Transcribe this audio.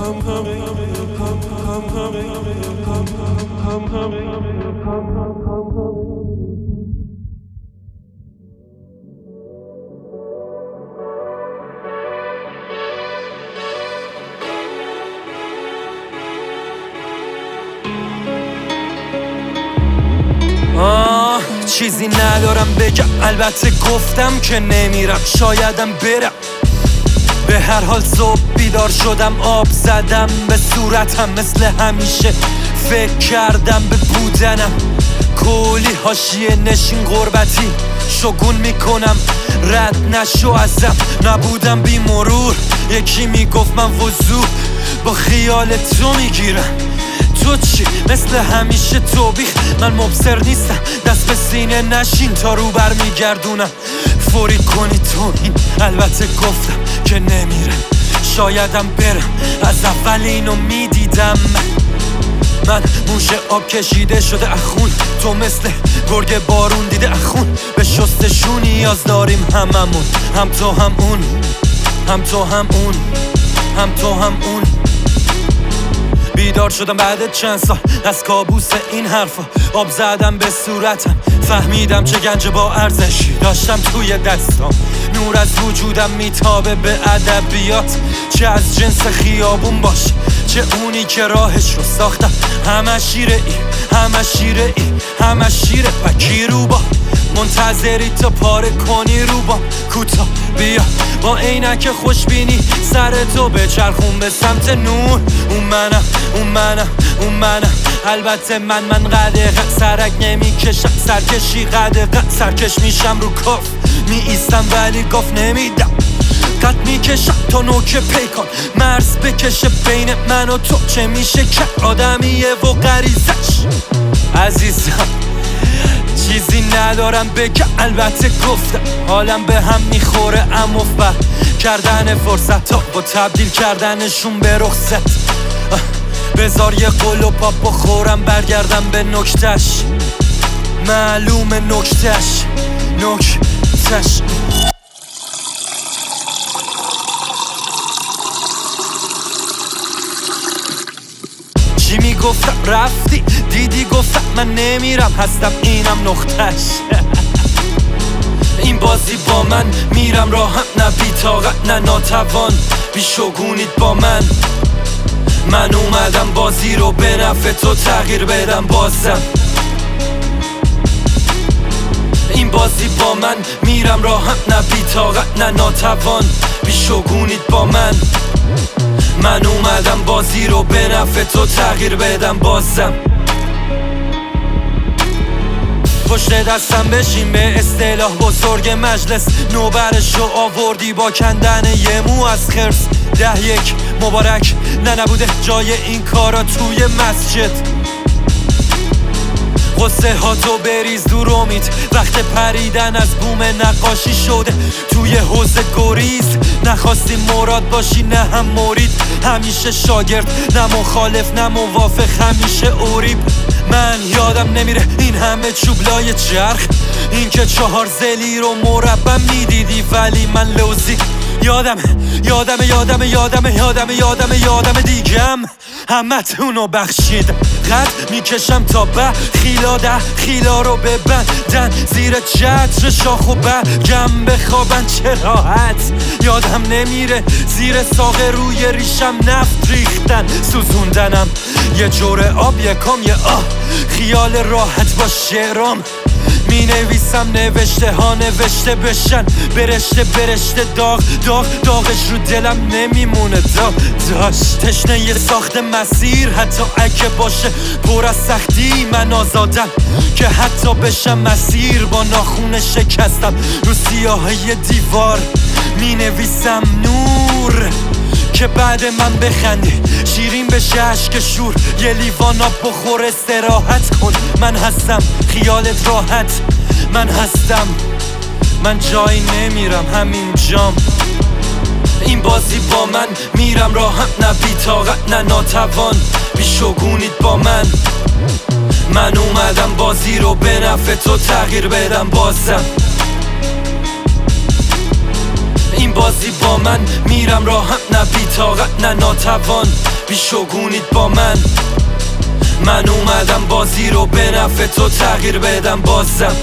hum humming, hum humming, hum humming. چیزی ندارم بگم. البته گفتم که نمیرم. شایدم برم. به هر حال صبح بیدار شدم. آب زدم به صورتم. مثل همیشه فکر کردم به بودنم. کلی هاشیه نشین غربتی. شگون می‌کنم. رد نشو ازم. نبودم بی مرور. یکی می‌گفت من وضوح. با خیال تو می‌گیرم. تو چی؟ مثل همیشه تو بیخ. من مبصر نیستم. دست به سینه نشین تا رو برمیگردونم فوری کنی تو این. البته گفتم که نمیره شایدم برم. از اول اینو می‌دیدم من. موشه آب کشیده شده اخون. تو مثل گرگ بارون دیده اخون. به شستشون نیاز داریم هممون. هم تو هم اون. هم تو هم اون. هم تو هم اون. بیدار شدم بعد چند سال از کابوس این حرفا. آب زدم به صورتم فهمیدم چه گنج با ارزشی. داشتم توی دستام نور از وجودم میتابه به ادبیات. چه از جنس خیابون باش چه اونی که راهش رو ساختم. همه شیره ای همه شیره ای همه شیره. و کی رو با منتظری تا پاره کنی رو با کوتا بیا با عینک خوشبینی سر تو به چرخون به سمت نور. اون منم اون منم اون منم. البته من من قدقه سرک نمی‌کشم. سرکشی قدقه سرکش میشم رو کف می ایستم ولی گفت نمیدم. قد می‌کشم تا نوک پیکان. مرز بکشه بین من و تو. چه میشه که آدمیه و غریزش. عزیزم. ندارم بگم البته گفتم حالم به هم می‌خوره اما فر کردن فرصت ها و تبدیل کردنشون به رخصت. بذار یه قول و پاپ بخورم برگردم به نکتش معلوم نکتش نکتش چی می‌گفتم رفتی؟ دیدی گفتم من نمیرم هستم اینم نقطش این بازی با من میرم راهم نه بیتاقت نه ناتوان. بیشگونید با من. من اومدم بازی رو به نفع تو تغییر بدم بازم. این بازی با من میرم راهم نه بیتاقت نه ناتوان. بیشگونید با من. من اومدم بازی رو به نفع تو تغییر بدم بازم. پشت دستم بشین به اصطلاح بزرگ مجلس. نوبرش رو آوردی با کندن یه مو از خرس. ده یک مبارک نه نبوده جای این کارا توی مسجد. غصه ها تو بریز دور امید. وقت پریدن از بوم نقاشی شده. توی حوز گریز. نخواستی مراد باشی نه هم مورید همیشه شاگرد نه مخالف نه موافق همیشه اوریب. من یادم نمیره این همه چوبلای چرخ. این که چهار زلی رو مربع می‌دیدی ولی من لوزی یادم یادم یادم یادم یادم یادم یادم دیگم. همه تونو بخشید. قد می‌کشم تا به خیلا ده خیلا رو ببندن زیر چتر شاخ و برگم بخوابن. چه راحت. یادم نمیره زیر ساقه روی ریشم نفت ریختن. سوزوندنم یه جور آب یکم یه آه. خیال راحت با شعرام می نویسم نوشته ها نوشته بشن. برشته برشته داغ داغ داغش رو دلم نمیمونه. دا داشت تشنه یه ساخت مسیر حتی اگه باشه پر از سختی من آزادم. که حتی بشم مسیر با ناخون شکستم. رو سیاهی دیوار می نویسم نور. که بعد من بخندی شیرین بشه عشق شور یه لیوان آب بخور استراحت کن. من هستم خیالت راحت. من هستم. من جایی نمیرم همین جام. این بازی با من میرم راهم نه بیتاقت نه ناتوان. بیشگونید با من. من اومدم بازی رو به نفع تو تغییر بدم بازم. من میرم راهم نه بیتاقت نه ناتوان. بیشگونید با من. من اومدم بازی رو به نفع تو تغییر بدم بازم.